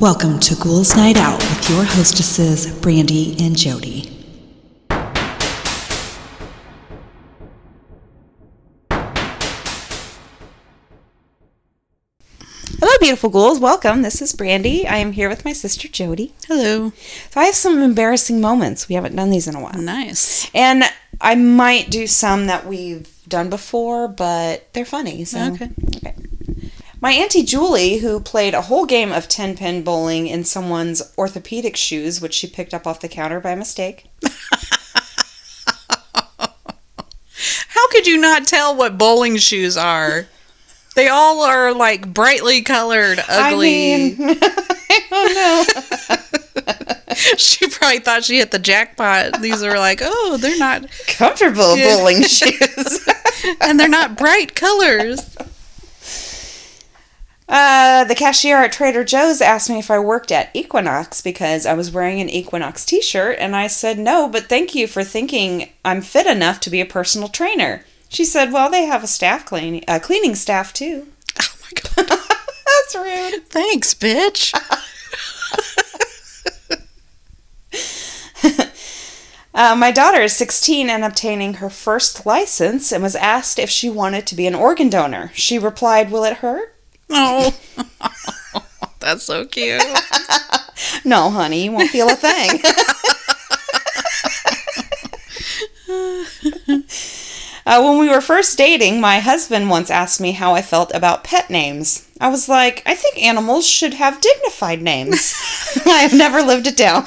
Welcome to Ghouls Night Out with your hostesses, Brandee and Jodi. Hello, beautiful ghouls. Welcome. This is Brandee. I am here with my sister Jodi. Hello. So I have some embarrassing moments. We haven't done these in a while. Nice. And I might do some that we've done before, but they're funny. So Okay. okay. My auntie Julie, who played a whole game of ten pin bowling in someone's orthopedic shoes, which she picked up off the counter by mistake. How could you not tell what bowling shoes are? They all are like brightly colored, ugly. I mean, I don't know. she probably thought she hit the jackpot. These are like, oh, they're not, Comfortable bowling shoes. and they're not bright colors. Uh, the cashier at Trader Joe's asked me if I worked at Equinox because I was wearing an Equinox t shirt, and I said no, but thank you for thinking I'm fit enough to be a personal trainer. She said, Well, they have a staff cleaning, uh, cleaning staff too. Oh my god. That's rude. Thanks, bitch. Uh, my daughter is 16 and obtaining her first license and was asked if she wanted to be an organ donor. She replied, Will it hurt? Oh, that's so cute. No, honey, you won't feel a thing. uh, when we were first dating, my husband once asked me how I felt about pet names. I was like, I think animals should have dignified names. I have never lived it down.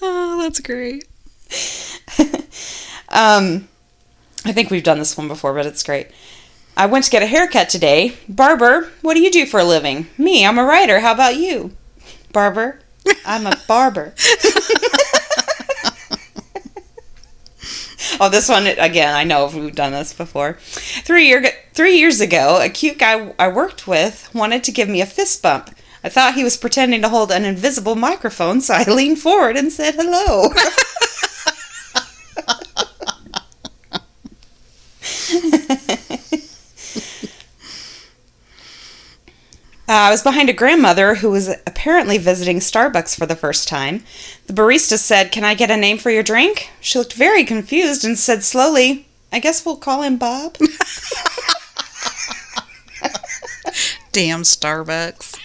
Oh, that's great. Um, I think we've done this one before, but it's great. I went to get a haircut today. Barber, what do you do for a living? Me, I'm a writer. How about you? Barber, I'm a barber. oh, this one again. I know we've done this before. Three year three years ago, a cute guy I worked with wanted to give me a fist bump. I thought he was pretending to hold an invisible microphone, so I leaned forward and said hello. Uh, I was behind a grandmother who was apparently visiting Starbucks for the first time. The barista said, Can I get a name for your drink? She looked very confused and said slowly, I guess we'll call him Bob. Damn Starbucks.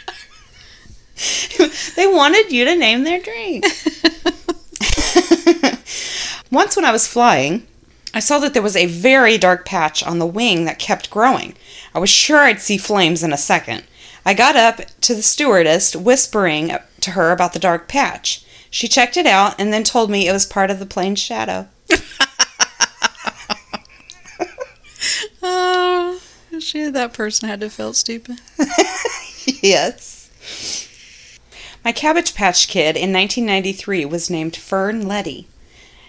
they wanted you to name their drink. Once, when I was flying, I saw that there was a very dark patch on the wing that kept growing. I was sure I'd see flames in a second. I got up to the stewardess, whispering to her about the dark patch. She checked it out and then told me it was part of the plane's shadow. Oh, she that person had to feel stupid. yes. My Cabbage Patch Kid in 1993 was named Fern Letty.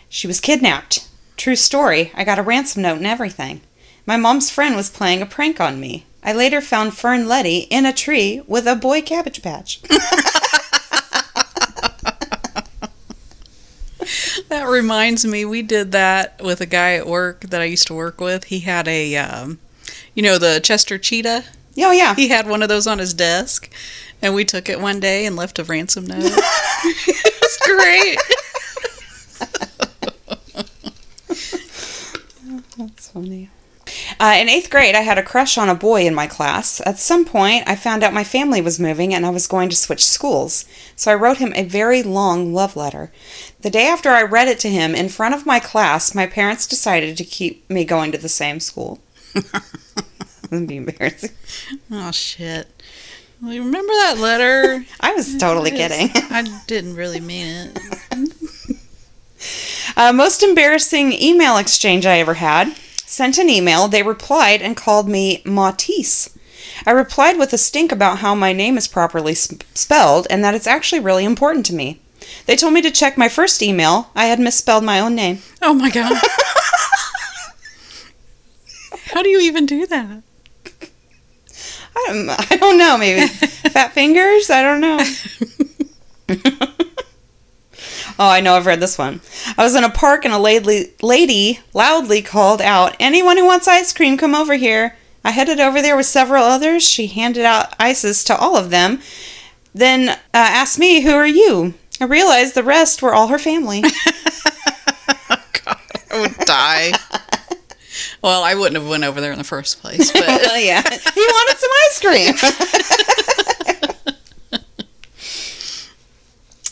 She was kidnapped. True story, I got a ransom note and everything. My mom's friend was playing a prank on me. I later found Fern Letty in a tree with a boy Cabbage Patch. That reminds me, we did that with a guy at work that I used to work with. He had a, um, you know, the Chester Cheetah. oh, yeah. He had one of those on his desk, and we took it one day and left a ransom note. it was great. That's funny. Uh, in eighth grade, I had a crush on a boy in my class. At some point, I found out my family was moving and I was going to switch schools. So I wrote him a very long love letter. The day after I read it to him in front of my class, my parents decided to keep me going to the same school. That'd be embarrassing. Oh shit! Well, you remember that letter? I was totally kidding. I didn't really mean it. Uh, most embarrassing email exchange I ever had. Sent an email, they replied and called me Matisse. I replied with a stink about how my name is properly sp- spelled and that it's actually really important to me. They told me to check my first email. I had misspelled my own name. Oh my god! How do you even do that? I don't, I don't know, maybe fat fingers? I don't know. oh, I know, I've read this one. I was in a park and a lady, lady loudly called out, Anyone who wants ice cream, come over here. I headed over there with several others. She handed out ices to all of them, then uh, asked me, Who are you? I realized the rest were all her family. Oh, God, I would die. well, I wouldn't have went over there in the first place, but well, yeah. He wanted some ice cream.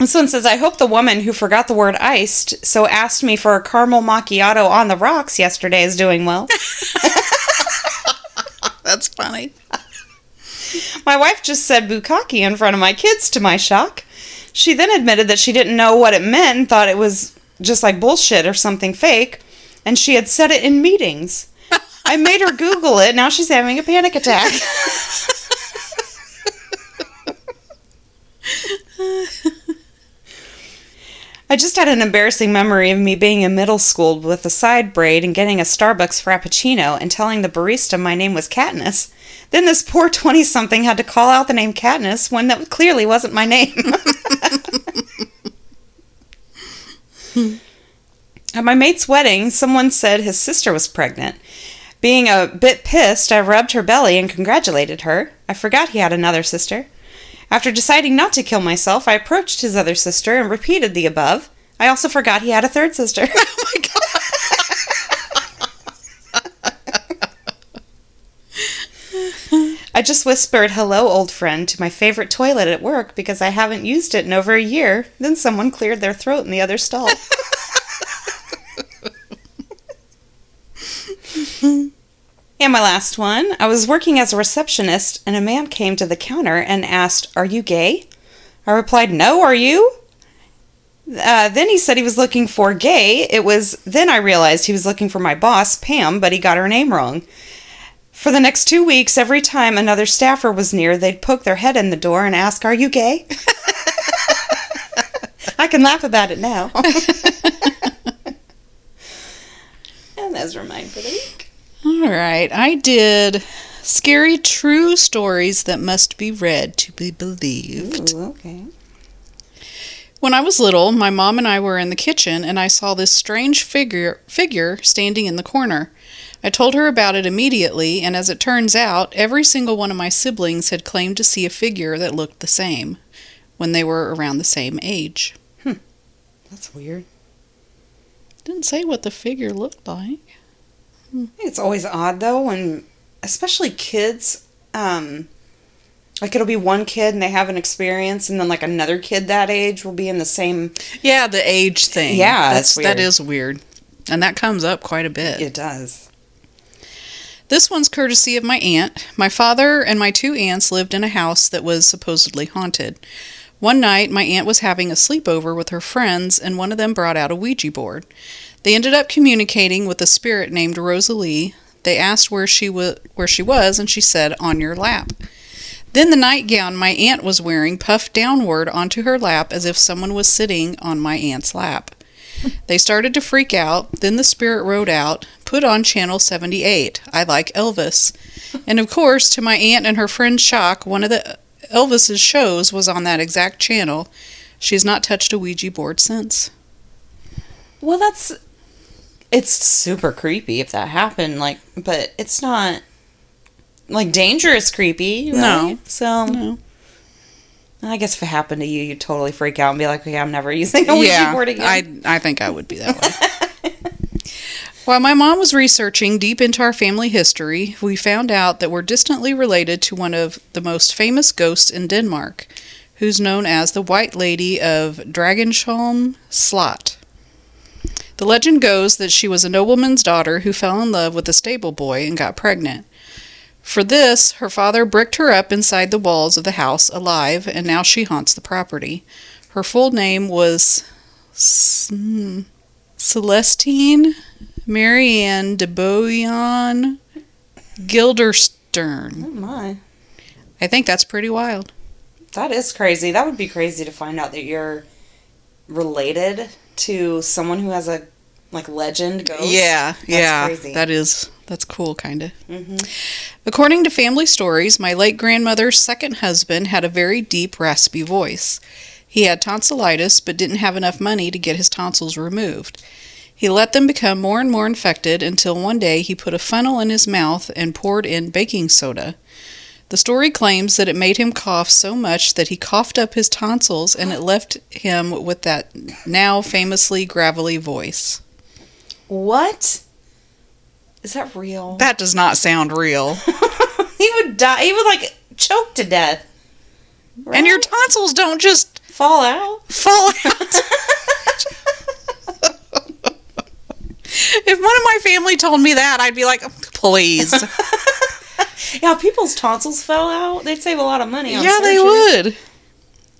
This one says, I hope the woman who forgot the word iced, so asked me for a caramel macchiato on the rocks yesterday is doing well. that's funny. My wife just said bukkake in front of my kids to my shock. She then admitted that she didn't know what it meant and thought it was just like bullshit or something fake, and she had said it in meetings. I made her Google it. Now she's having a panic attack. I just had an embarrassing memory of me being in middle school with a side braid and getting a Starbucks Frappuccino and telling the barista my name was Katniss. Then this poor 20 something had to call out the name Katniss when that clearly wasn't my name. At my mate's wedding, someone said his sister was pregnant. Being a bit pissed, I rubbed her belly and congratulated her. I forgot he had another sister. After deciding not to kill myself, I approached his other sister and repeated the above. I also forgot he had a third sister. Oh my god. I just whispered, hello, old friend, to my favorite toilet at work because I haven't used it in over a year. Then someone cleared their throat in the other stall. and my last one I was working as a receptionist, and a man came to the counter and asked, Are you gay? I replied, No, are you? Uh, then he said he was looking for gay. It was then I realized he was looking for my boss, Pam, but he got her name wrong. For the next two weeks, every time another staffer was near, they'd poke their head in the door and ask, Are you gay? I can laugh about it now. and those were mine for the week. All right, I did scary true stories that must be read to be believed. Ooh, okay. When I was little, my mom and I were in the kitchen and I saw this strange figure figure standing in the corner. I told her about it immediately, and as it turns out, every single one of my siblings had claimed to see a figure that looked the same when they were around the same age. Hmm. That's weird. Didn't say what the figure looked like. It's always odd though when especially kids um like it'll be one kid and they have an experience and then like another kid that age will be in the same Yeah, the age thing. Yeah, that's weird. is weird, and that comes up quite a bit. it does. This one's courtesy of my aunt. My father and my two aunts lived in a house that was supposedly haunted. One night, my aunt was having a sleepover with her friends, and one of them brought out a Ouija board. They ended up communicating with a spirit named Rosalie. They asked where she wa- where she was, and she said, "On your lap." Then the nightgown my aunt was wearing puffed downward onto her lap as if someone was sitting on my aunt's lap. They started to freak out. Then the spirit rode out, put on channel 78. I like Elvis. And of course, to my aunt and her friend's shock, one of the Elvis's shows was on that exact channel. She's not touched a Ouija board since. Well, that's it's super creepy if that happened like but it's not like dangerous creepy, right? No. So No. I guess if it happened to you, you'd totally freak out and be like, "Okay, I'm never using a Ouija board again." I, I think I would be that way. While my mom was researching deep into our family history, we found out that we're distantly related to one of the most famous ghosts in Denmark, who's known as the White Lady of Dragonsholm Slot. The legend goes that she was a nobleman's daughter who fell in love with a stable boy and got pregnant. For this, her father bricked her up inside the walls of the house alive, and now she haunts the property. Her full name was Celestine Marianne de Boyan Gilderstern. oh my. I think that's pretty wild. That is crazy. That would be crazy to find out that you're related to someone who has a like legend ghost. Yeah, That's yeah. crazy. That is that's cool kind of. hmm According to family stories, my late grandmother's second husband had a very deep, raspy voice. He had tonsillitis but didn't have enough money to get his tonsils removed. He let them become more and more infected until one day he put a funnel in his mouth and poured in baking soda. The story claims that it made him cough so much that he coughed up his tonsils and it left him with that now famously gravelly voice. What? Is that real? That does not sound real. he would die. He would like choke to death. And your tonsils don't just fall out. fall out. if one of my family told me that, I'd be like, please. Yeah, people's tonsils fell out. They'd save a lot of money on yeah, they would.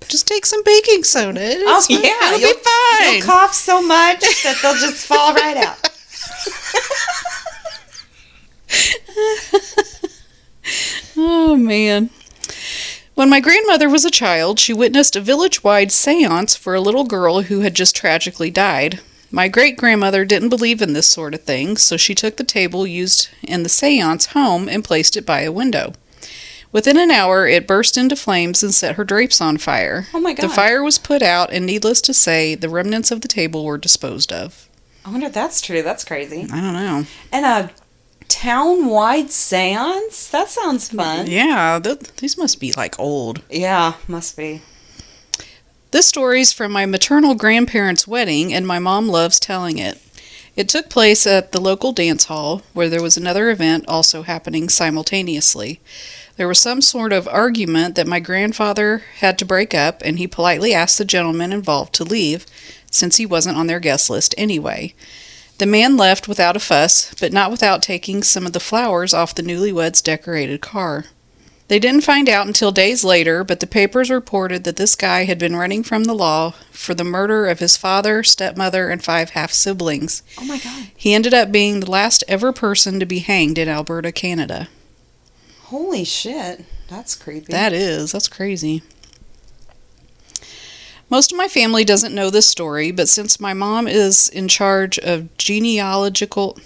Just take some baking soda. Oh It's, yeah, it'll you'll, be fine. You'll cough so much that they'll just fall right out. Oh, man. When my grandmother was a child, she witnessed a village wide seance for a little girl who had just tragically died. My great grandmother didn't believe in this sort of thing, so she took the table used in the seance home and placed it by a window. Within an hour, it burst into flames and set her drapes on fire. Oh my God. The fire was put out, and needless to say, the remnants of the table were disposed of. I wonder if that's true. That's crazy. I don't know. And a town-wide seance? That sounds fun. Yeah, th- these must be like old. Yeah, must be. This story's from my maternal grandparents' wedding, and my mom loves telling it. It took place at the local dance hall, where there was another event also happening simultaneously. There was some sort of argument that my grandfather had to break up, and he politely asked the gentleman involved to leave, since he wasn't on their guest list anyway. The man left without a fuss, but not without taking some of the flowers off the newlyweds' decorated car. They didn't find out until days later, but the papers reported that this guy had been running from the law for the murder of his father, stepmother, and five half siblings. Oh my god. He ended up being the last ever person to be hanged in Alberta, Canada. Holy shit. That's creepy. That is, that's crazy. Most of my family doesn't know this story, but since my mom is in charge of genealogical.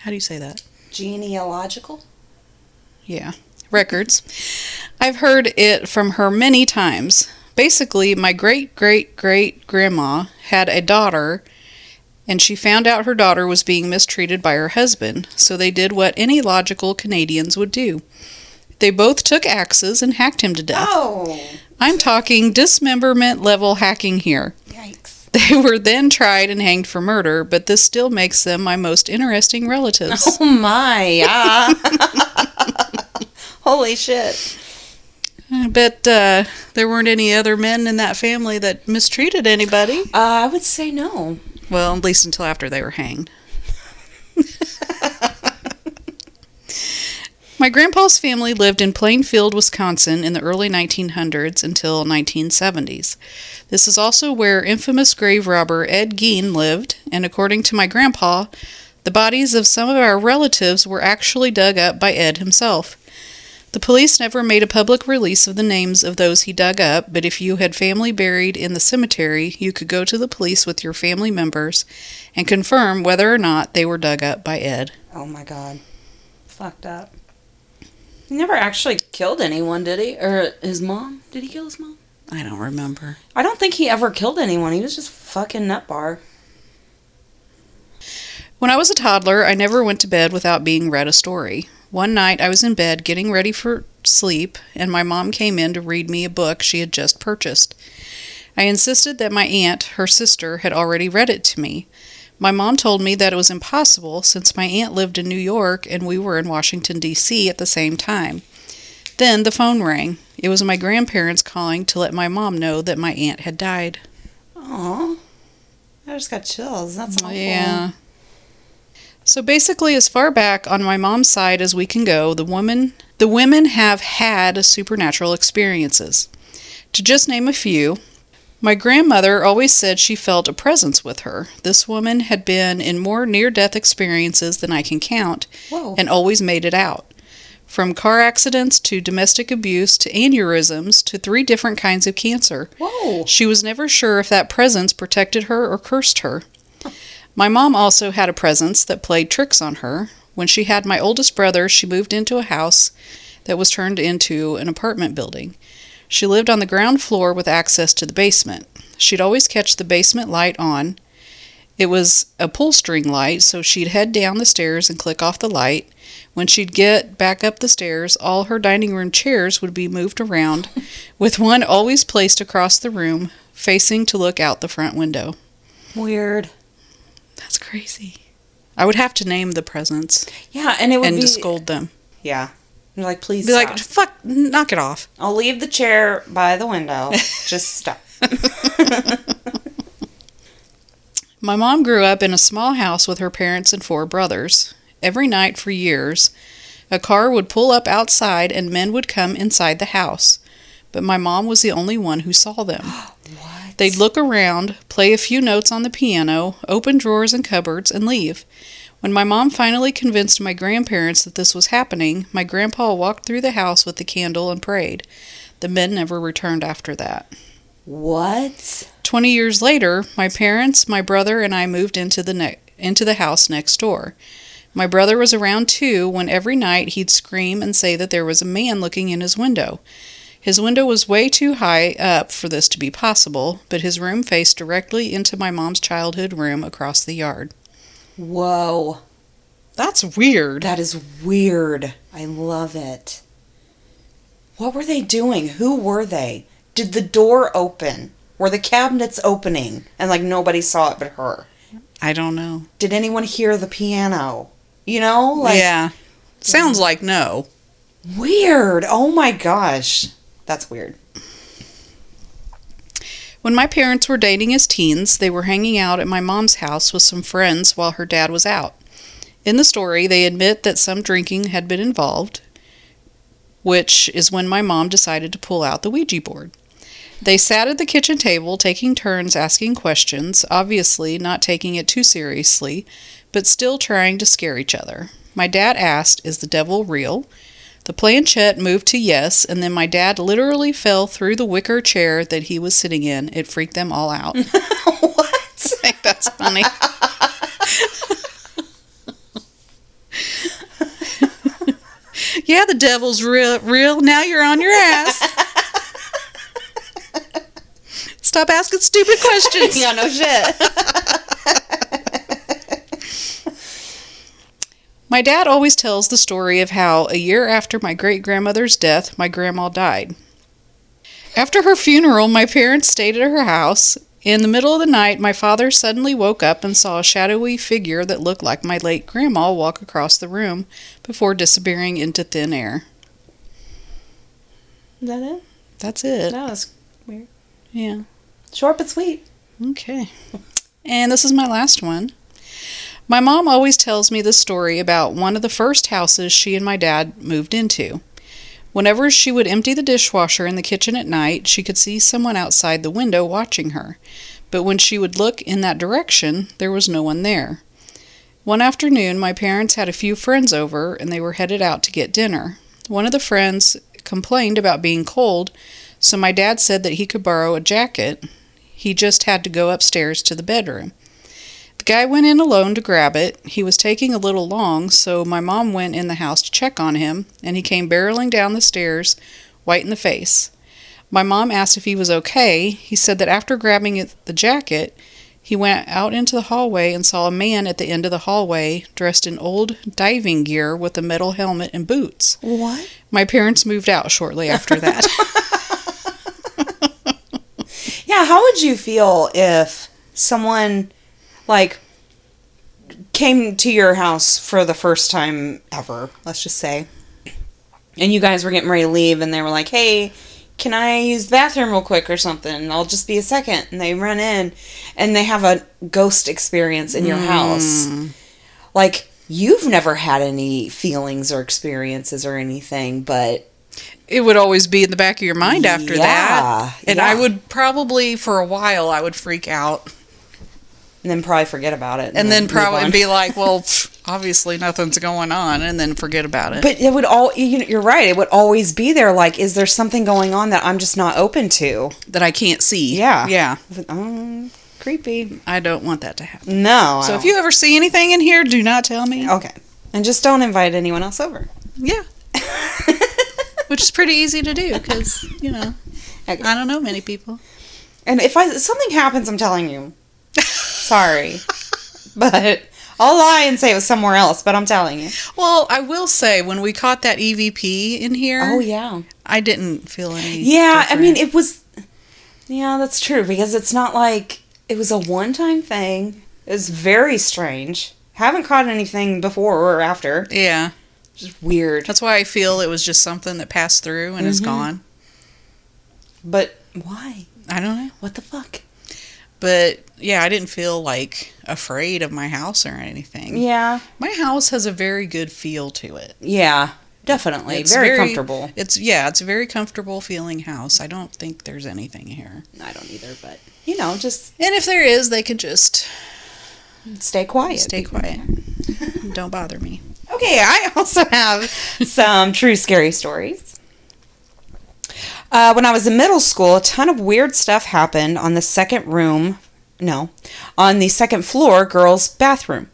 How do you say that? genealogical? Yeah, records. I've heard it from her many times. Basically, my great great great grandma had a daughter, and she found out her daughter was being mistreated by her husband, so they did what any logical Canadians would do. They both took axes and hacked him to death. Oh. I'm talking dismemberment level hacking here. Yikes. They were then tried and hanged for murder, but this still makes them my most interesting relatives. Oh my. Ah. Holy shit. I bet uh, there weren't any other men in that family that mistreated anybody. Uh, I would say no. Well, at least until after they were hanged. My grandpa's family lived in Plainfield, Wisconsin in the early 1900s until 1970s. This is also where infamous grave robber Ed Gein lived, and according to my grandpa, the bodies of some of our relatives were actually dug up by Ed himself. The police never made a public release of the names of those he dug up, but if you had family buried in the cemetery, you could go to the police with your family members and confirm whether or not they were dug up by Ed. Oh my god. Fucked up. He never actually killed anyone, did he? Or his mom? Did he kill his mom? I don't remember. I don't think he ever killed anyone. He was just fucking nutbar. When I was a toddler, I never went to bed without being read a story. One night I was in bed getting ready for sleep, and my mom came in to read me a book she had just purchased. I insisted that my aunt, her sister, had already read it to me. My mom told me that it was impossible since my aunt lived in New York and we were in Washington, D.C. at the same time. Then the phone rang. It was my grandparents calling to let my mom know that my aunt had died. Aw. I just got chills. That's awful. Yeah. So basically, as far back on my mom's side as we can go, the woman, the women have had supernatural experiences. To just name a few, my grandmother always said she felt a presence with her. This woman had been in more near-death experiences than I can count, Whoa. and always made it out. From car accidents to domestic abuse to aneurysms to three different kinds of cancer. Whoa. She was never sure if that presence protected her or cursed her. My mom also had a presence that played tricks on her. When she had my oldest brother, she moved into a house that was turned into an apartment building. She lived on the ground floor with access to the basement. She'd always catch the basement light on. It was a pull string light, so she'd head down the stairs and click off the light. When she'd get back up the stairs, all her dining room chairs would be moved around, with one always placed across the room, facing to look out the front window. Weird. That's crazy. I would have to name the presents Yeah, and it would and be to scold them. Yeah. You're like, please Be stop. like, fuck, knock it off. I'll leave the chair by the window. Just stop. My mom grew up in a small house with her parents and four brothers. Every night for years, a car would pull up outside and men would come inside the house. But my mom was the only one who saw them. what? They'd look around, play a few notes on the piano, open drawers and cupboards, and leave. When my mom finally convinced my grandparents that this was happening, my grandpa walked through the house with the candle and prayed. The men never returned after that. What? 20 years later, my parents, my brother, and I moved into the ne- into the house next door. My brother was around too when every night he'd scream and say that there was a man looking in his window. His window was way too high up for this to be possible, but his room faced directly into my mom's childhood room across the yard. Whoa. That's weird. That is weird. I love it. What were they doing? Who were they? Did the door open? Were the cabinets opening and like nobody saw it but her? I don't know. Did anyone hear the piano? You know, like yeah. Sounds like no. weird. Oh my gosh. That's weird. When my parents were dating as teens, they were hanging out at my mom's house with some friends while her dad was out. In the story, they admit that some drinking had been involved, which is when my mom decided to pull out the Ouija board. They sat at the kitchen table, taking turns asking questions, obviously not taking it too seriously, but still trying to scare each other. My dad asked, Is the devil real? The planchette moved to yes, and then my dad literally fell through the wicker chair that he was sitting in. It freaked them all out. I what? think that's funny. yeah, the devil's real. Real. Now you're on your ass. Stop asking stupid questions. yeah, no shit. My dad always tells the story of how a year after my great grandmother's death, my grandma died. After her funeral, my parents stayed at her house. In the middle of the night, my father suddenly woke up and saw a shadowy figure that looked like my late grandma walk across the room before disappearing into thin air. Is that it? That's it. That was weird. Yeah. short but sweet. Okay. And this is my last one. My mom always tells me this story about one of the first houses she and my dad moved into. Whenever she would empty the dishwasher in the kitchen at night, she could see someone outside the window watching her. But when she would look in that direction, there was no one there. One afternoon, my parents had a few friends over and they were headed out to get dinner. One of the friends complained about being cold, so my dad said that he could borrow a jacket. He just had to go upstairs to the bedroom. The guy went in alone to grab it. He was taking a little long, so my mom went in the house to check on him, and he came barreling down the stairs, white in the face. My mom asked if he was okay. He said that after grabbing it, the jacket, he went out into the hallway and saw a man at the end of the hallway dressed in old diving gear with a metal helmet and boots. What? My parents moved out shortly after that. Yeah, how would you feel if someone like came to your house for the first time ever, let's just say, and you guys were getting ready to leave and they were like, "Hey, can I use the bathroom real quick or something? I'll just be a second. And they run in and they have a ghost experience in your hmm. house. Like you've never had any feelings or experiences or anything, but it would always be in the back of your mind after Yeah, that. And I would probably, for a while, I would freak out. And then probably forget about it. And then move probably be like, well, obviously nothing's going on, and then forget about it. But it would all you know, you're right. It would always be there. Like, is there something going on that I'm just not open to? that I can't see. Yeah. Yeah. Um, creepy. I don't want that to happen. No. So if you ever see anything in here, do not tell me. okay, and just don't invite anyone else over. Yeah. Which is pretty easy to do because, you know, Okay. I don't know many people. And if I something happens, I'm telling you. Sorry. but I'll lie and say it was somewhere else. But I'm telling you. Well, I will say when we caught that EVP in here, Oh yeah. I didn't feel any. Yeah, I mean, it was. Yeah, that's true because it's not like it was a one time thing. It was very strange. Haven't caught anything before or after. yeah, Just weird. that's why I feel it was just something that passed through and is Mhm. gone. But why? I don't know, What the fuck? But yeah, I didn't feel like afraid of my house or anything. Yeah. My house has a very good feel to it. Yeah. Definitely. It's very, comfortable. It's yeah, it's a very comfortable feeling house. I don't think there's anything here. I don't either, but you know, just And if there is, they could just stay quiet. stay quiet. don't bother me. Okay, I also have some true scary stories. Uh, when I was in middle school, a ton of weird stuff happened on the second room, no, on the second floor girls' bathroom.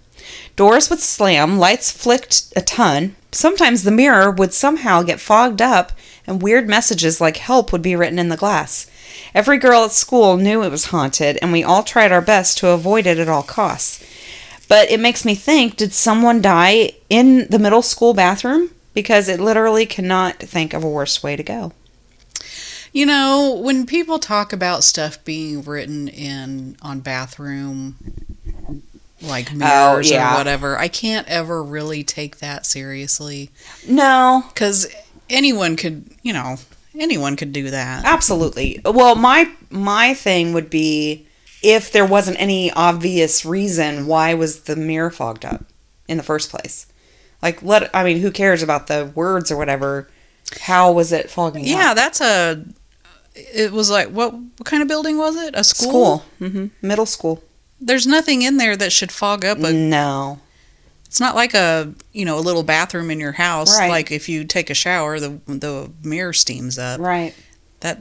Doors would slam, lights flicked a ton. Sometimes the mirror would somehow get fogged up, and weird messages like help would be written in the glass. Every girl at school knew it was haunted, and we all tried our best to avoid it at all costs. But it makes me think did someone die in the middle school bathroom? Because it literally cannot think of a worse way to go. You know, when people talk about stuff being written in on bathroom like oh, mirrors Oh, yeah. or whatever, I can't ever really take that seriously No, cuz anyone could, you know, anyone could do that. absolutely. Well, my my thing would be if there wasn't any obvious reason why was the mirror fogged up in the first place. Like let I mean, who cares about the words or whatever? How was it fogging Yeah, up? that's a it was like what what kind of building was it? A school? School. hmm Middle school. There's nothing in there that should fog up a No. It's not like a you know a little bathroom in your house. Right. Like if you take a shower, the the mirror steams up. Right. That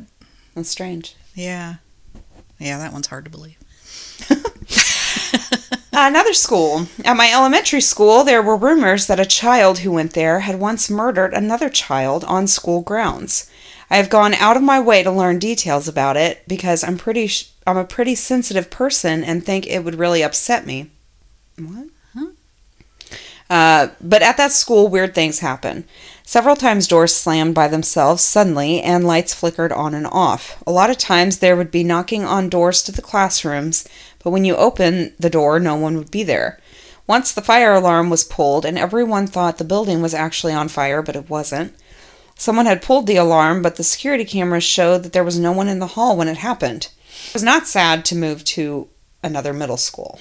That's strange. yeah, yeah, that one's hard to believe. Another school. At my elementary school, there were rumors that a child who went there had once murdered another child on school grounds. I have gone out of my way to learn details about it because I'm pretty sh- I'm a pretty sensitive person and think it would really upset me. What? Huh? Uh, but at that school, weird things happen. Several times, doors slammed by themselves suddenly, and lights flickered on and off. A lot of times, there would be knocking on doors to the classrooms, but when you open the door, no one would be there. Once the fire alarm was pulled, and everyone thought the building was actually on fire, but it wasn't. Someone had pulled the alarm, but the security cameras showed that there was no one in the hall when it happened. It was not sad to move to another middle school.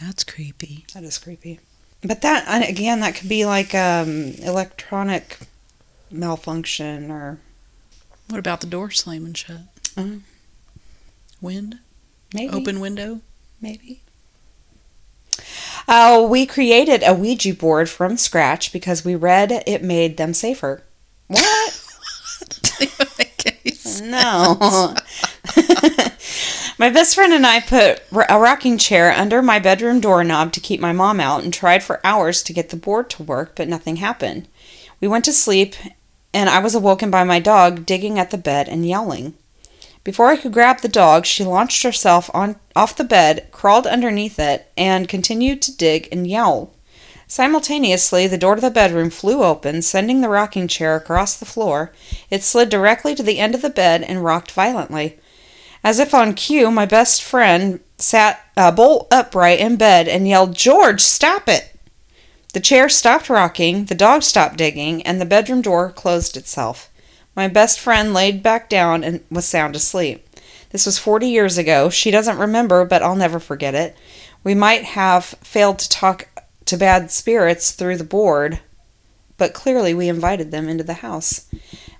That's creepy. That is creepy. But that again, that could be like um, electronic malfunction or What about the door slamming shut? uh, Wind? maybe Open window? maybe. Uh, we created a Ouija board from scratch because we read it made them safer. What? No. my best friend and I put a rocking chair under my bedroom doorknob to keep my mom out and tried for hours to get the board to work, but nothing happened. We went to sleep, and I was awoken by my dog digging at the bed and yelling. Before I could grab the dog, she launched herself on off the bed, crawled underneath it, and continued to dig and yowl. Simultaneously, the door to the bedroom flew open, sending the rocking chair across the floor. It slid directly to the end of the bed and rocked violently. As if on cue, my best friend sat uh, bolt upright in bed and yelled, George, stop it! The chair stopped rocking, the dog stopped digging, and the bedroom door closed itself. My best friend laid back down and was sound asleep. This was 40 years ago. She doesn't remember, but I'll never forget it. We might have failed to talk to bad spirits through the board, but clearly we invited them into the house.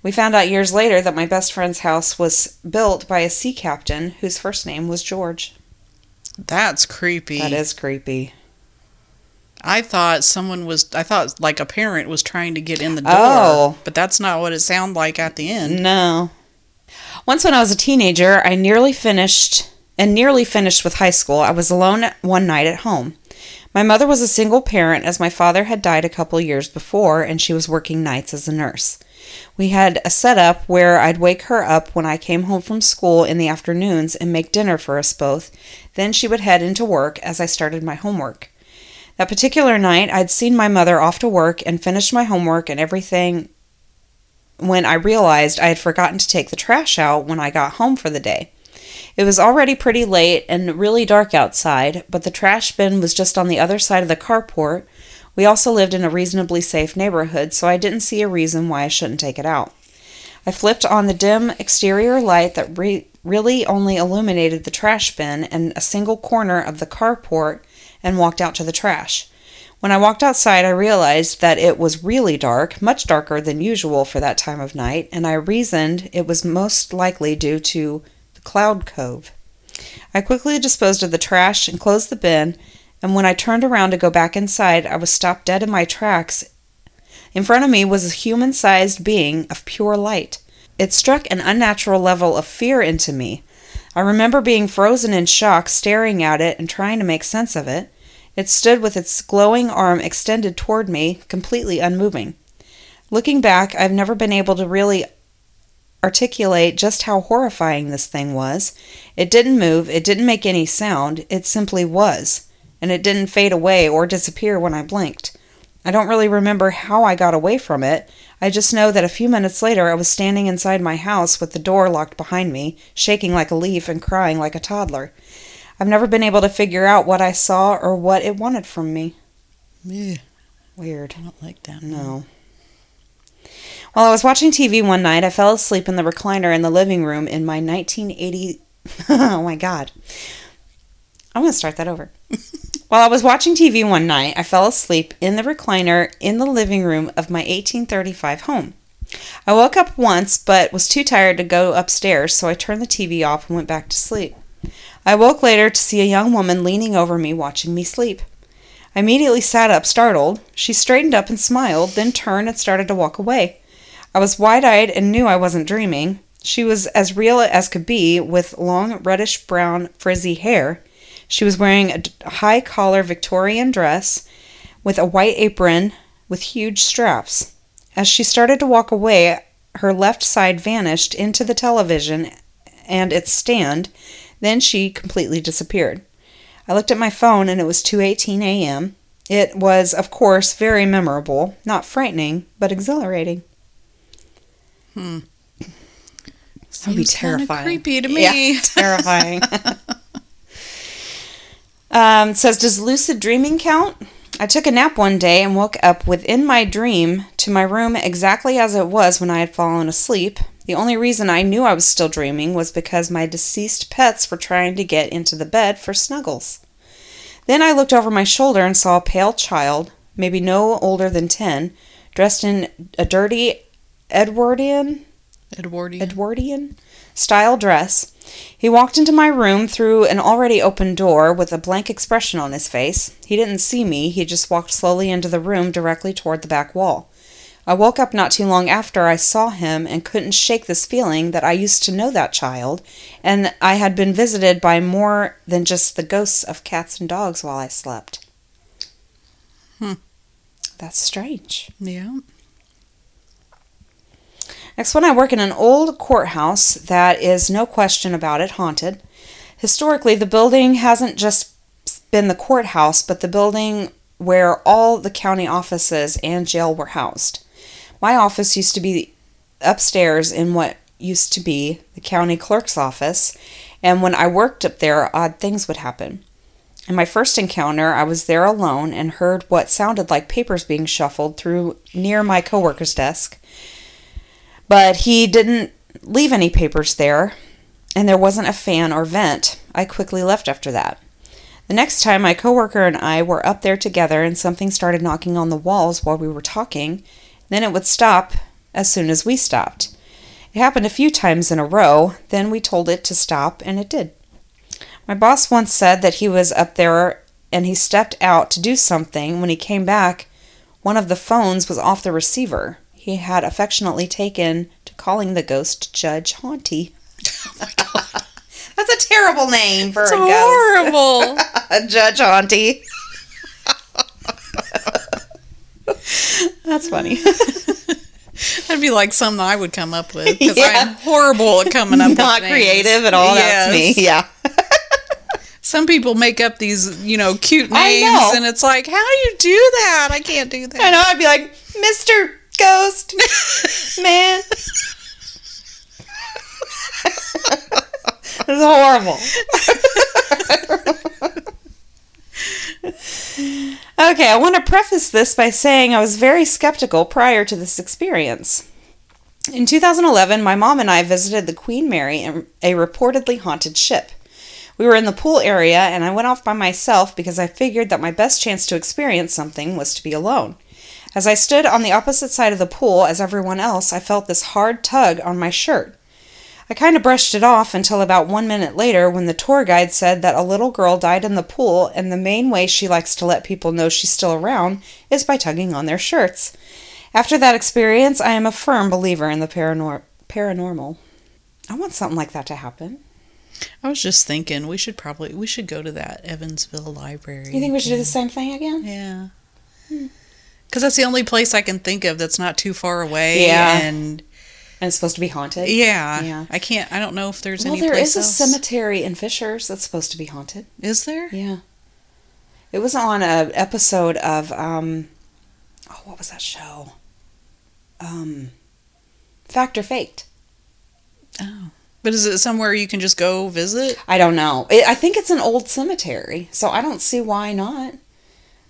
We found out years later that my best friend's house was built by a sea captain whose first name was George. That's creepy. That is creepy. I thought someone was. I thought like a parent was trying to get in the door. Oh. But that's not what it sounded like at the end. No. Once when I was a teenager, I nearly finished and nearly finished with high school. I was alone one night at home. My mother was a single parent as my father had died a couple years before and she was working nights as a nurse. We had a setup where I'd wake her up when I came home from school in the afternoons and make dinner for us both. Then she would head into work as I started my homework. That particular night, I'd seen my mother off to work and finished my homework and everything when I realized I had forgotten to take the trash out when I got home for the day. It was already pretty late and really dark outside, but the trash bin was just on the other side of the carport. We also lived in a reasonably safe neighborhood, so I didn't see a reason why I shouldn't take it out. I flipped on the dim exterior light that re- really only illuminated the trash bin and a single corner of the carport and walked out to the trash. When I walked outside, I realized that it was really dark, much darker than usual for that time of night, and I reasoned it was most likely due to the Cloud Cove. I quickly disposed of the trash and closed the bin, and when I turned around to go back inside, I was stopped dead in my tracks. In front of me was a human sized being of pure light. It struck an unnatural level of fear into me. I remember being frozen in shock, staring at it and trying to make sense of it. It stood with its glowing arm extended toward me, completely unmoving. Looking back, I've never been able to really articulate just how horrifying this thing was. It didn't move, it didn't make any sound, it simply was, and it didn't fade away or disappear when I blinked. I don't really remember how I got away from it. I just know that a few minutes later I was standing inside my house with the door locked behind me, shaking like a leaf and crying like a toddler. I've never been able to figure out what I saw or what it wanted from me. Yeah, Weird. I don't like that. No. While I was watching TV one night, I fell asleep in the recliner in the living room in my 1980. oh my god. I'm going to start that over. While I was watching TV one night, I fell asleep in the recliner in the living room of my 1835 home. I woke up once but was too tired to go upstairs, so I turned the TV off and went back to sleep. I woke later to see a young woman leaning over me watching me sleep. I immediately sat up, startled. She straightened up and smiled, then turned and started to walk away. I was wide eyed and knew I wasn't dreaming. She was as real as could be, with long reddish brown frizzy hair. She was wearing a high collar Victorian dress with a white apron with huge straps. As she started to walk away, her left side vanished into the television and its stand. Then she completely disappeared. I looked at my phone and it was 2:18 a.m. It was, of course, very memorable, not frightening, but exhilarating. Hmm. That would be terrifying. creepy to me. Yeah, terrifying. um, says, does lucid dreaming count? I took a nap one day and woke up within my dream to my room exactly as it was when I had fallen asleep. The only reason I knew I was still dreaming was because my deceased pets were trying to get into the bed for snuggles. Then I looked over my shoulder and saw a pale child, maybe no older than 10, dressed in a dirty Edwardian Edwardian. Edwardian style dress. He walked into my room through an already open door with a blank expression on his face. He didn't see me, he just walked slowly into the room directly toward the back wall. I woke up not too long after I saw him and couldn't shake this feeling that I used to know that child, and I had been visited by more than just the ghosts of cats and dogs while I slept. Hmm. That's strange. yeah. Next one, I work in an old courthouse that is, no question about it, haunted. Historically, the building hasn't just been the courthouse, but the building where all the county offices and jail were housed. My office used to be upstairs in what used to be the county clerk's office, and when I worked up there, odd things would happen. In my first encounter, I was there alone and heard what sounded like papers being shuffled through near my coworker's desk but he didn't leave any papers there, and there wasn't a fan or vent. I quickly left after that. The next time, my coworker and I were up there together, and something started knocking on the walls while we were talking. Then it would stop as soon as we stopped. It happened a few times in a row. Then we told it to stop, and it did. My boss once said that he was up there and he stepped out to do something. When he came back, one of the phones was off the receiver he had affectionately taken to calling the ghost Judge Haunty. Oh That's a terrible name for It's a horrible. ghost. Judge Haunty. That's funny. That'd be like something I would come up with because Yeah. I'm horrible at coming up. Not creative at all. That's me. Yeah. Some people make up these, you know, cute names, and it's like, how do you do that? I can't do that. I know. I'd be like, Mr. Ghost, man. it's horrible. Okay, I want to preface this by saying I was very skeptical prior to this experience. In 2011, my mom and I visited the Queen Mary a reportedly haunted ship. We were in the pool area, and I went off by myself because I figured that my best chance to experience something was to be alone. As I stood on the opposite side of the pool as everyone else, I felt this hard tug on my shirt. I kind of brushed it off until about one minute later when the tour guide said that a little girl died in the pool, and the main way she likes to let people know she's still around is by tugging on their shirts. After that experience, I am a firm believer in the paranor- paranormal. I want something like that to happen. I was just thinking we should probably we should go to that Evansville library. You think we should do the same thing again? Yeah. Hmm. Because that's the only place I can think of that's not too far away. Yeah. And And it's supposed to be haunted? yeah, Yeah. I can't. I don't know if there's Well, any there place is a cemetery in Fishers that's supposed to be haunted. Is there? Yeah. It was on a episode of um oh what was that show? Um Fact or Faked. Oh. But is it somewhere you can just go visit? I don't know. It, I think it's an old cemetery, so I don't see why not.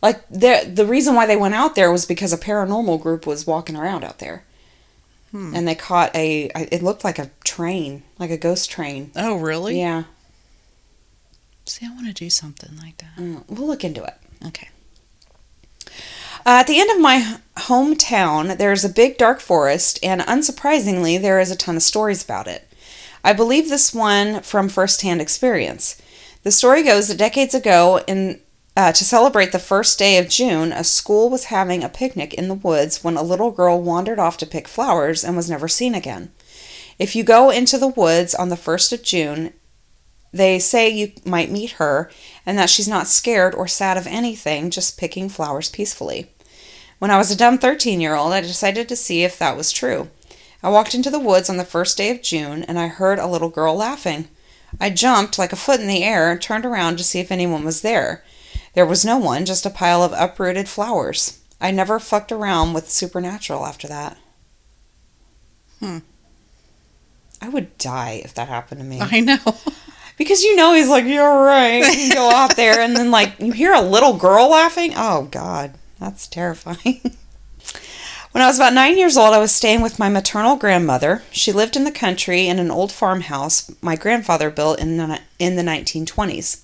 Like the the reason why they went out there was because a paranormal group was walking around out there. Hmm. And they caught a, it looked like a train, like a ghost train. Oh, really? Yeah. See, I want to do something like that. Mm, We'll look into it. Okay. Uh, at the end of my hometown, there's a big dark forest, and unsurprisingly, there is a ton of stories about it. I believe this one from firsthand experience. The story goes that decades ago, in uh, to celebrate the first day of June, a school was having a picnic in the woods when a little girl wandered off to pick flowers and was never seen again. If you go into the woods on the 1st of June, they say you might meet her and that she's not scared or sad of anything, just picking flowers peacefully. When I was a dumb 13 year old, I decided to see if that was true. I walked into the woods on the first day of June and I heard a little girl laughing. I jumped like a foot in the air and turned around to see if anyone was there. There was no one, just a pile of uprooted flowers. I never fucked around with supernatural after that. Hmm. I would die if that happened to me. I know. Because you know he's like, you're right. You go out there and then like you hear a little girl laughing. Oh God, that's terrifying. when I was about nine years old, I was staying with my maternal grandmother. She lived in the country in an old farmhouse my grandfather built in the in the 1920s.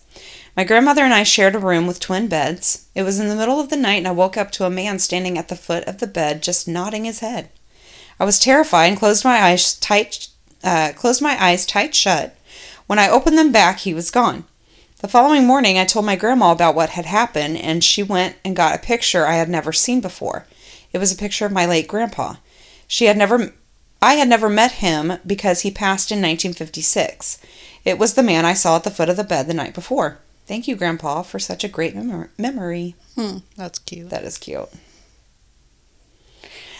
My grandmother and I shared a room with twin beds. It was in the middle of the night, and I woke up to a man standing at the foot of the bed, just nodding his head. I was terrified and closed my eyes tight, uh, closed my eyes tight shut. When I opened them back, he was gone. The following morning, I told my grandma about what had happened, and she went and got a picture I had never seen before. It was a picture of my late grandpa. She had never, I had never met him because he passed in 1956. It was the man I saw at the foot of the bed the night before. Thank you, Grandpa, for such a great memor- memory. Hmm, that's cute. That is cute.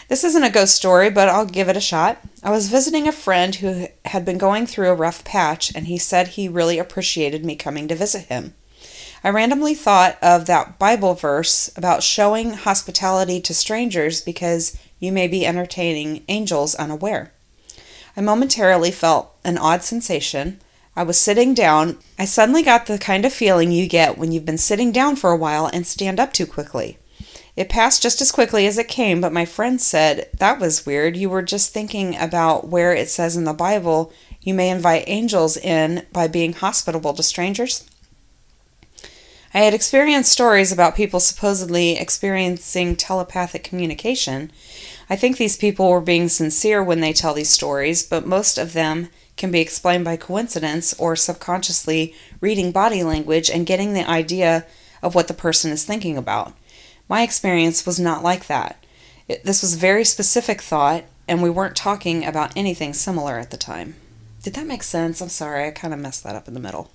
This isn't a ghost story, but I'll give it a shot. I was visiting a friend who had been going through a rough patch, and he said he really appreciated me coming to visit him. I randomly thought of that Bible verse about showing hospitality to strangers because you may be entertaining angels unaware. I momentarily felt an odd sensation. I was sitting down. I suddenly got the kind of feeling you get when you've been sitting down for a while and stand up too quickly. It passed just as quickly as it came, but my friend said, That was weird. You were just thinking about where it says in the Bible you may invite angels in by being hospitable to strangers. I had experienced stories about people supposedly experiencing telepathic communication. I think these people were being sincere when they tell these stories, but most of them can be explained by coincidence or subconsciously reading body language and getting the idea of what the person is thinking about. My experience was not like that. It, this was very specific thought, and we weren't talking about anything similar at the time. Did that make sense? I'm sorry, I kind of messed that up in the middle.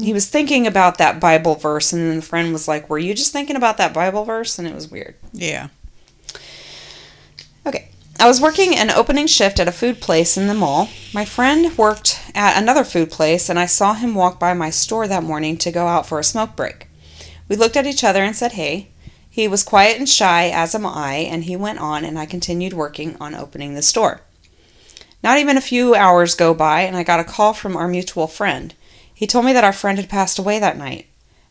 He was thinking about that Bible verse, and then the friend was like, Were you just thinking about that Bible verse? And it was weird. Yeah. Okay. I was working an opening shift at a food place in the mall. My friend worked at another food place, and I saw him walk by my store that morning to go out for a smoke break. We looked at each other and said, Hey. He was quiet and shy, as am I, and he went on, and I continued working on opening the store. Not even a few hours go by, and I got a call from our mutual friend. He told me that our friend had passed away that night.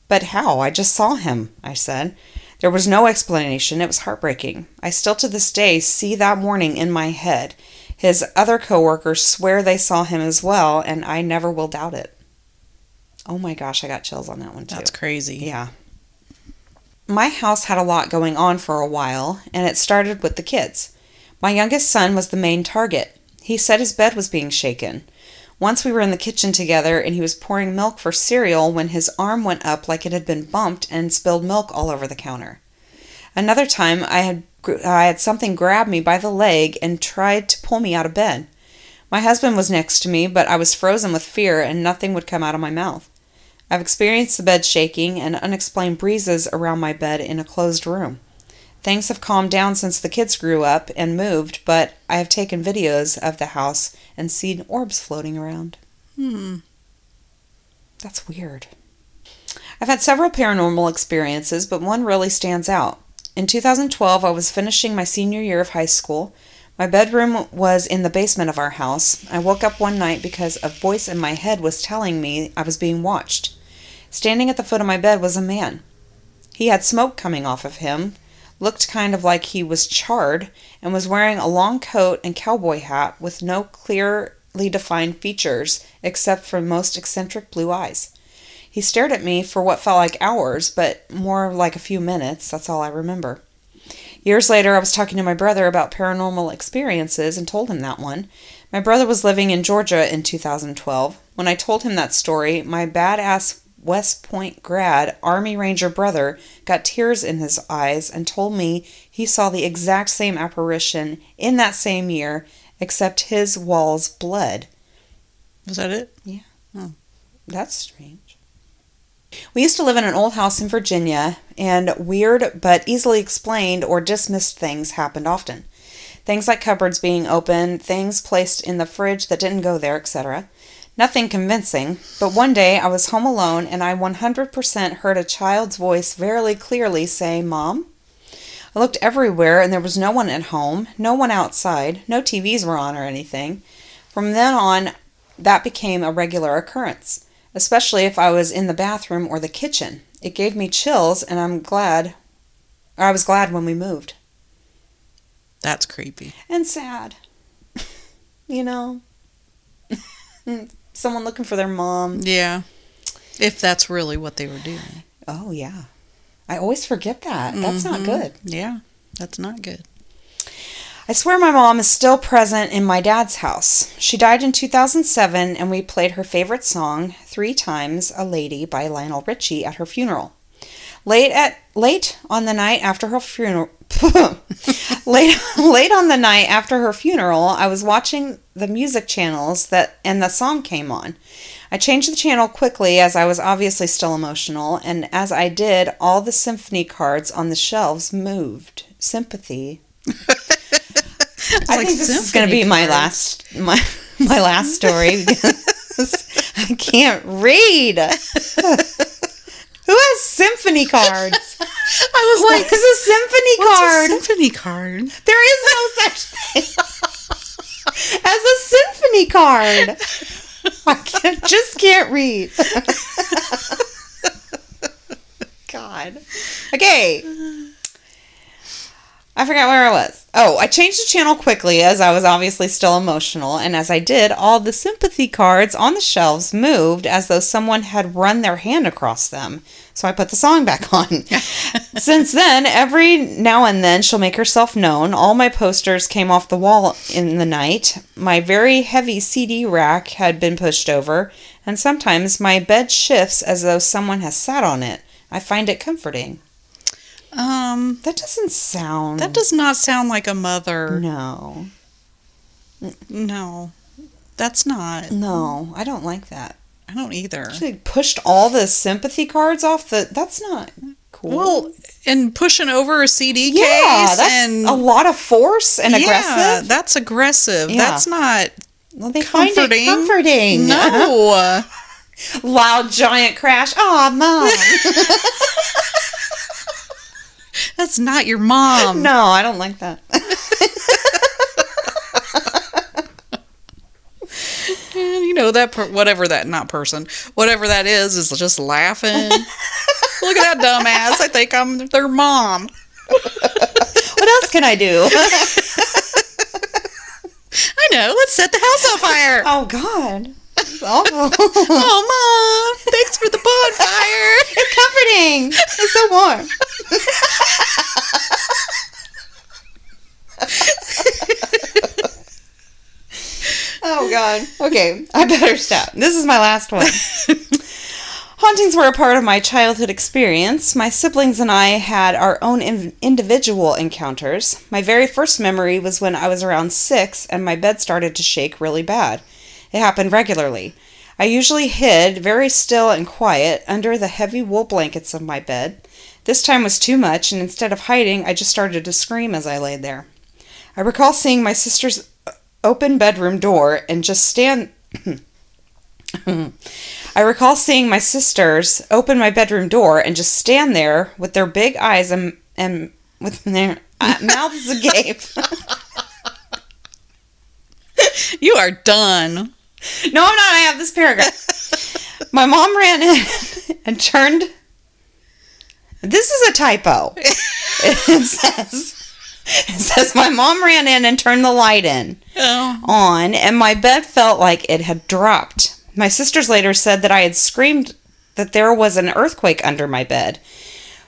But how? I just saw him, I said. There was no explanation. It was heartbreaking. I still to this day see that morning in my head. His other coworkers swear they saw him as well, and I never will doubt it. Oh my gosh, I got chills on that one too. That's crazy. Yeah. My house had a lot going on for a while, and it started with the kids. My youngest son was the main target. He said his bed was being shaken. Once we were in the kitchen together and he was pouring milk for cereal when his arm went up like it had been bumped and spilled milk all over the counter. Another time I had I had something grab me by the leg and tried to pull me out of bed. My husband was next to me, but I was frozen with fear and nothing would come out of my mouth. I've experienced the bed shaking and unexplained breezes around my bed in a closed room. Things have calmed down since the kids grew up and moved, but I have taken videos of the house and seen orbs floating around. Hmm. That's weird. I've had several paranormal experiences, but one really stands out. In 2012, I was finishing my senior year of high school. My bedroom was in the basement of our house. I woke up one night because a voice in my head was telling me I was being watched. Standing at the foot of my bed was a man. He had smoke coming off of him, looked kind of like he was charred, and was wearing a long coat and cowboy hat with no clearly defined features except for most eccentric blue eyes. He stared at me for what felt like hours, but more like a few minutes. That's all I remember. Years later, I was talking to my brother about paranormal experiences and told him that one. My brother was living in Georgia in 2012. When I told him that story, my badass West Point grad Army Ranger brother got tears in his eyes and told me he saw the exact same apparition in that same year, except his walls bled. Was that it? Yeah. Oh. That's strange. We used to live in an old house in Virginia, and weird but easily explained or dismissed things happened often. Things like cupboards being open, things placed in the fridge that didn't go there, etc. Nothing convincing, but one day I was home alone and I 100% heard a child's voice very clearly say, Mom? I looked everywhere and there was no one at home, no one outside, no TVs were on or anything. From then on, that became a regular occurrence, especially if I was in the bathroom or the kitchen. It gave me chills and I'm glad, I was glad when we moved. That's creepy. And sad. you know? Someone looking for their mom. Yeah. If that's really what they were doing. Oh, yeah. I always forget that. That's not mm-hmm. good. Yeah. That's not good. I swear my mom is still present in my dad's house. She died in 2007, and we played her favorite song, Three Times a Lady by Lionel Richie, at her funeral. Late at late on the night after her funeral, late late on the night after her funeral, I was watching the music channels that and the song came on. I changed the channel quickly as I was obviously still emotional, and as I did, all the symphony cards on the shelves moved. Sympathy. I like think this is going to be my last my my last story because I can't read. Who has symphony cards? I was like, What is a symphony card? a symphony card? there is no such thing as a symphony card. I can't, just can't read. God. Okay. I forgot where I was. Oh, I changed the channel quickly as I was obviously still emotional, and as I did, all the sympathy cards on the shelves moved as though someone had run their hand across them. So I put the song back on. Since then, every now and then she'll make herself known. All my posters came off the wall in the night. My very heavy CD rack had been pushed over, and sometimes my bed shifts as though someone has sat on it. I find it comforting. Um, That doesn't sound. that does not sound like a mother. No. No, that's not. No, I don't like that. I don't either. She pushed all the sympathy cards off the. That's not cool. Well, and pushing over a CD case yeah, that's and a lot of force and Yeah, aggressive. that's aggressive. Yeah. That's not Well, they comforting. find it comforting. No. Loud giant crash. Oh, mom. That's not your mom. no, I don't like that. And you know that per- whatever that not person, whatever that is, is just laughing. Look at that dumbass. I think I'm their mom. what else can I do? I know. Let's set the house on fire. oh God. It's awful. Oh, mom! Thanks for the bonfire. it's comforting. It's so warm. oh God. Okay, I better stop. This is my last one. Hauntings were a part of my childhood experience. My siblings and I had our own in- individual encounters. My very first memory was when I was around six and my bed started to shake really bad. It happened regularly. I usually hid, very still and quiet, under the heavy wool blankets of my bed. This time was too much, and instead of hiding, I just started to scream as I lay there. I recall seeing my sister's open bedroom door and just stand. I recall seeing my sisters open my bedroom door and just stand there with their big eyes and, and with their uh, mouths agape. You are done. No, I'm not. I have this paragraph. My mom ran in and turned. This is a typo. It says, it says, my mom ran in and turned the light in Oh. on, and my bed felt like it had dropped. My sisters later said that I had screamed that there was an earthquake under my bed.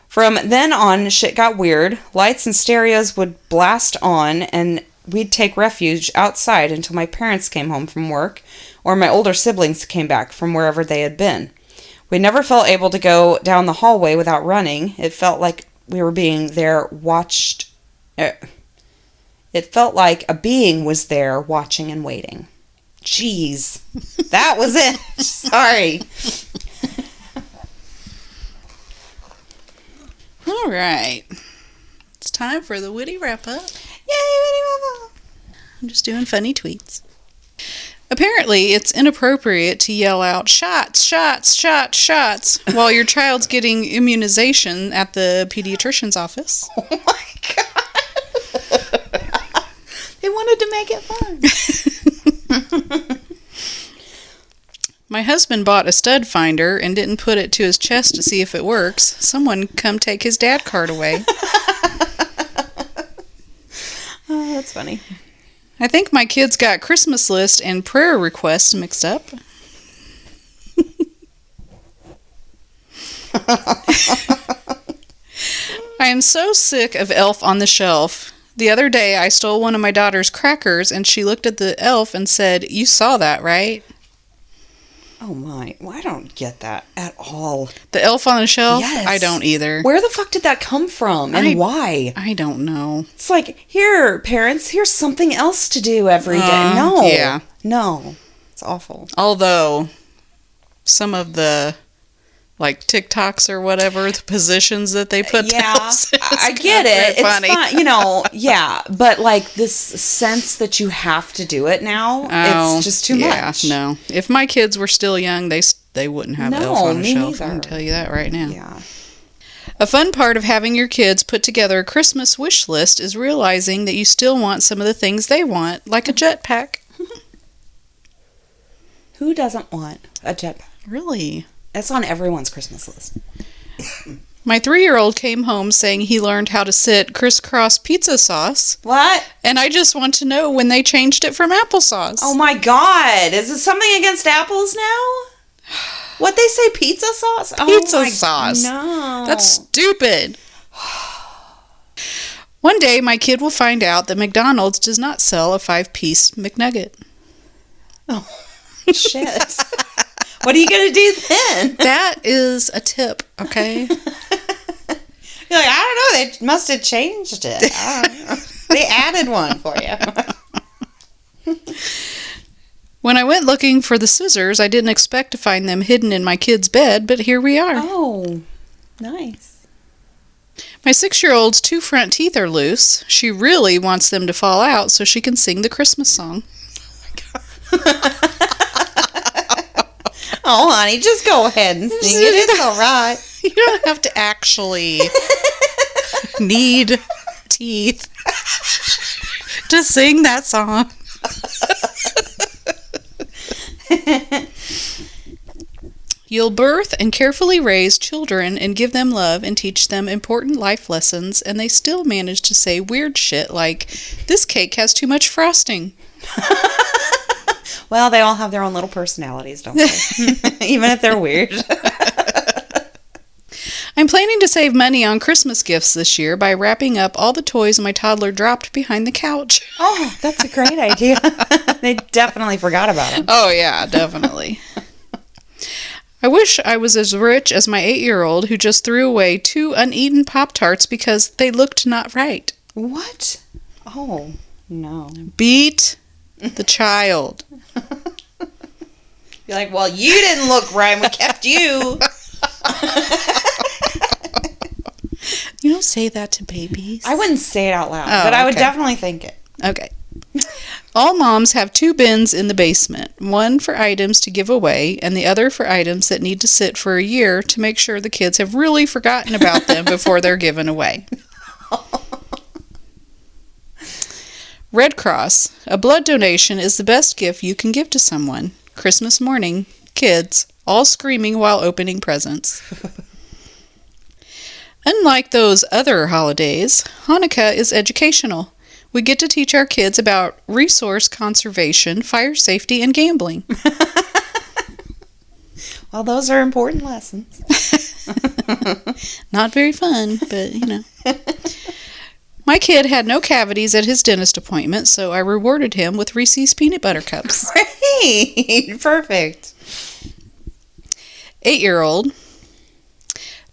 From then on, shit got weird. Lights and stereos would blast on, and we'd take refuge outside until my parents came home from work or my older siblings came back from wherever they had been. We never felt able to go down the hallway without running. It felt like we were being there watched. It felt like a being was there watching and waiting. Jeez. That was it. Sorry. All right. It's time for the witty wrap up. Yay, witty wrap up! I'm just doing funny tweets. Apparently, it's inappropriate to yell out shots, shots, shots, shots while your child's getting immunization at the pediatrician's office. Oh my god. They wanted to make it fun. My husband bought a stud finder and didn't put it to his chest to see if it works. Someone come take his dad card away. Oh, that's funny. I think my kids got Christmas list and prayer requests mixed up. I am so sick of Elf on the Shelf. The other day I stole one of my daughter's crackers and she looked at the elf and said, You saw that, right? Oh my. Well, I don't get that at all. The elf on the shelf? Yes. I don't either. Where the fuck did that come from and I- why? I don't know. It's like, here, parents, here's something else to do every day. Uh, no. yeah. No. It's awful. Although some of the like TikToks or whatever, the positions that they put yeah, in I get it. It's funny. fun, you know. Yeah, but like this sense that you have to do it now, Oh, it's just too yeah, much. No, if my kids were still young, they they wouldn't have No, elf on a shelf. I can tell you that right now. Yeah. A fun part of having your kids put together a Christmas wish list is realizing that you still want some of the things they want, like a mm-hmm. jetpack. Who doesn't want a jetpack? Really? That's on everyone's Christmas list. My three-year-old came home saying he learned how to sit crisscross pizza sauce, What? and I just want to know when they changed it from applesauce. Oh my god. Is it something against apples now? What they say pizza sauce? Oh Pizza my- sauce. No. That's stupid. One day, my kid will find out that McDonald's does not sell a five piece McNugget. Oh, shit. what are you going to do then? That is a tip, okay? You're like, I don't know. They must have changed it. I don't know. they added one for you. when I went looking for the scissors, I didn't expect to find them hidden in my kid's bed, but here we are. Oh, nice. My six year old's two front teeth are loose. She really wants them to fall out so she can sing the Christmas song. Oh, Oh, honey, just go ahead and sing it. It's all right. You don't have to actually need teeth to sing that song. You'll birth and carefully raise children and give them love and teach them important life lessons, and they still manage to say weird shit like, This cake has too much frosting. Well, they all have their own little personalities, don't they? Even if they're weird. I'm planning to save money on Christmas gifts this year by wrapping up all the toys my toddler dropped behind the couch. Oh, that's a great idea. they definitely forgot about him. Oh, yeah, definitely. I wish I was as rich as my eight year old who just threw away two uneaten Pop Tarts because they looked not right. What? Oh, no. Beat the child. You're like, well, you didn't look right. We kept you. You don't say that to babies. I wouldn't say it out loud, Oh, but I would okay. definitely think it. Okay. All moms have two bins in the basement one for items to give away, and the other for items that need to sit for a year to make sure the kids have really forgotten about them before they're given away. Red Cross. A blood donation is the best gift you can give to someone. Christmas morning, kids, all screaming while opening presents. Unlike those other holidays, Hanukkah is educational. We get to teach our kids about resource conservation, fire safety, and gambling. Well, those are important lessons. Not very fun, but you know. My kid had no cavities at his dentist appointment, so I rewarded him with Reese's peanut butter cups. Great. Perfect. Eight year old.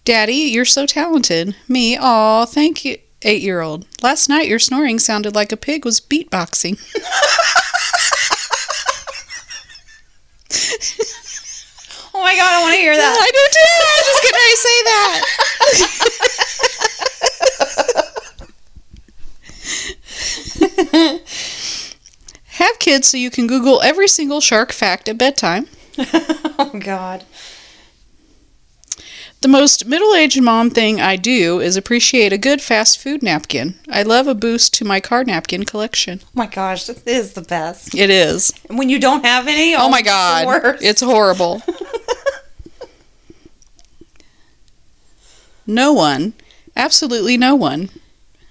Daddy, you're so talented. Me, aw, thank you. Eight year old. Last night your snoring sounded like a pig was beatboxing. Oh my god, I want to hear that. I do too. I was just ready to say that. Have kids so you can Google every single shark fact at bedtime. oh god. The most middle aged mom thing I do is appreciate a good fast food napkin. I love a boost to my car napkin collection. Oh my gosh, this is the best. It is. And when you don't have any, Oh, oh my god. It's horrible. no one, absolutely no one,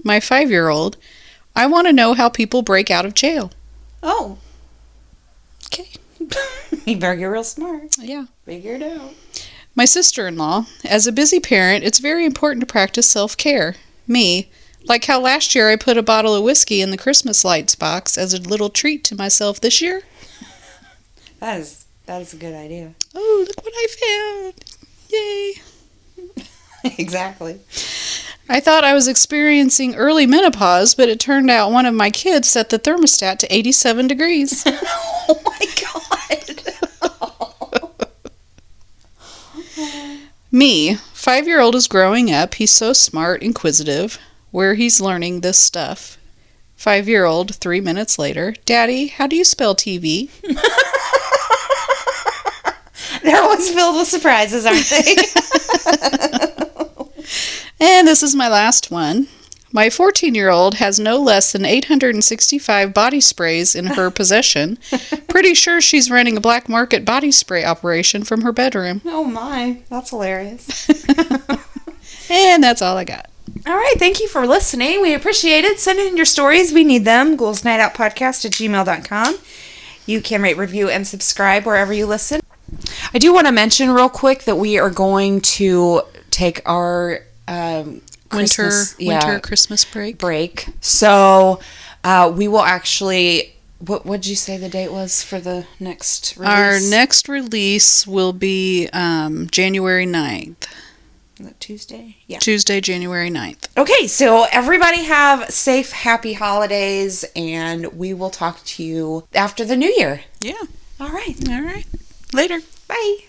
my five year old, I want to know how people break out of jail. oh, Okay. you better get real smart. Yeah. Figure it out. My sister in law, as a busy parent, it's very important to practice self care. Me, like how last year I put a bottle of whiskey in the Christmas lights box as a little treat to myself this year. That is that is a good idea. Oh, look what I found! Yay! exactly. I thought I was experiencing early menopause, but it turned out one of my kids set the thermostat to 87 degrees. oh my god. Me, five year old, is growing up. He's so smart, inquisitive, where he's learning this stuff. Five year old, three minutes later, Daddy, how do you spell TV? They're always filled with surprises, aren't they? And this is my last one. My 14 year old has no less than 865 body sprays in her possession. Pretty sure she's running a black market body spray operation from her bedroom. oh my, that's hilarious. And that's all I got. All right, thank you for listening. We appreciate it. Send in your stories. We need them. Ghouls Night Out Podcast at gmail.com. You can rate, review, and subscribe wherever you listen. I do want to mention real quick that we are going to take our um, Winter, Christmas- winter yeah, Christmas break. break. So uh, we will actually. What did you say the date was for the next release? Our next release will be um, January 9th. That Tuesday? Yeah. Tuesday, January 9th. Okay, so everybody have safe, happy holidays, and we will talk to you after the new year. Yeah. All right. All right. Later. Bye.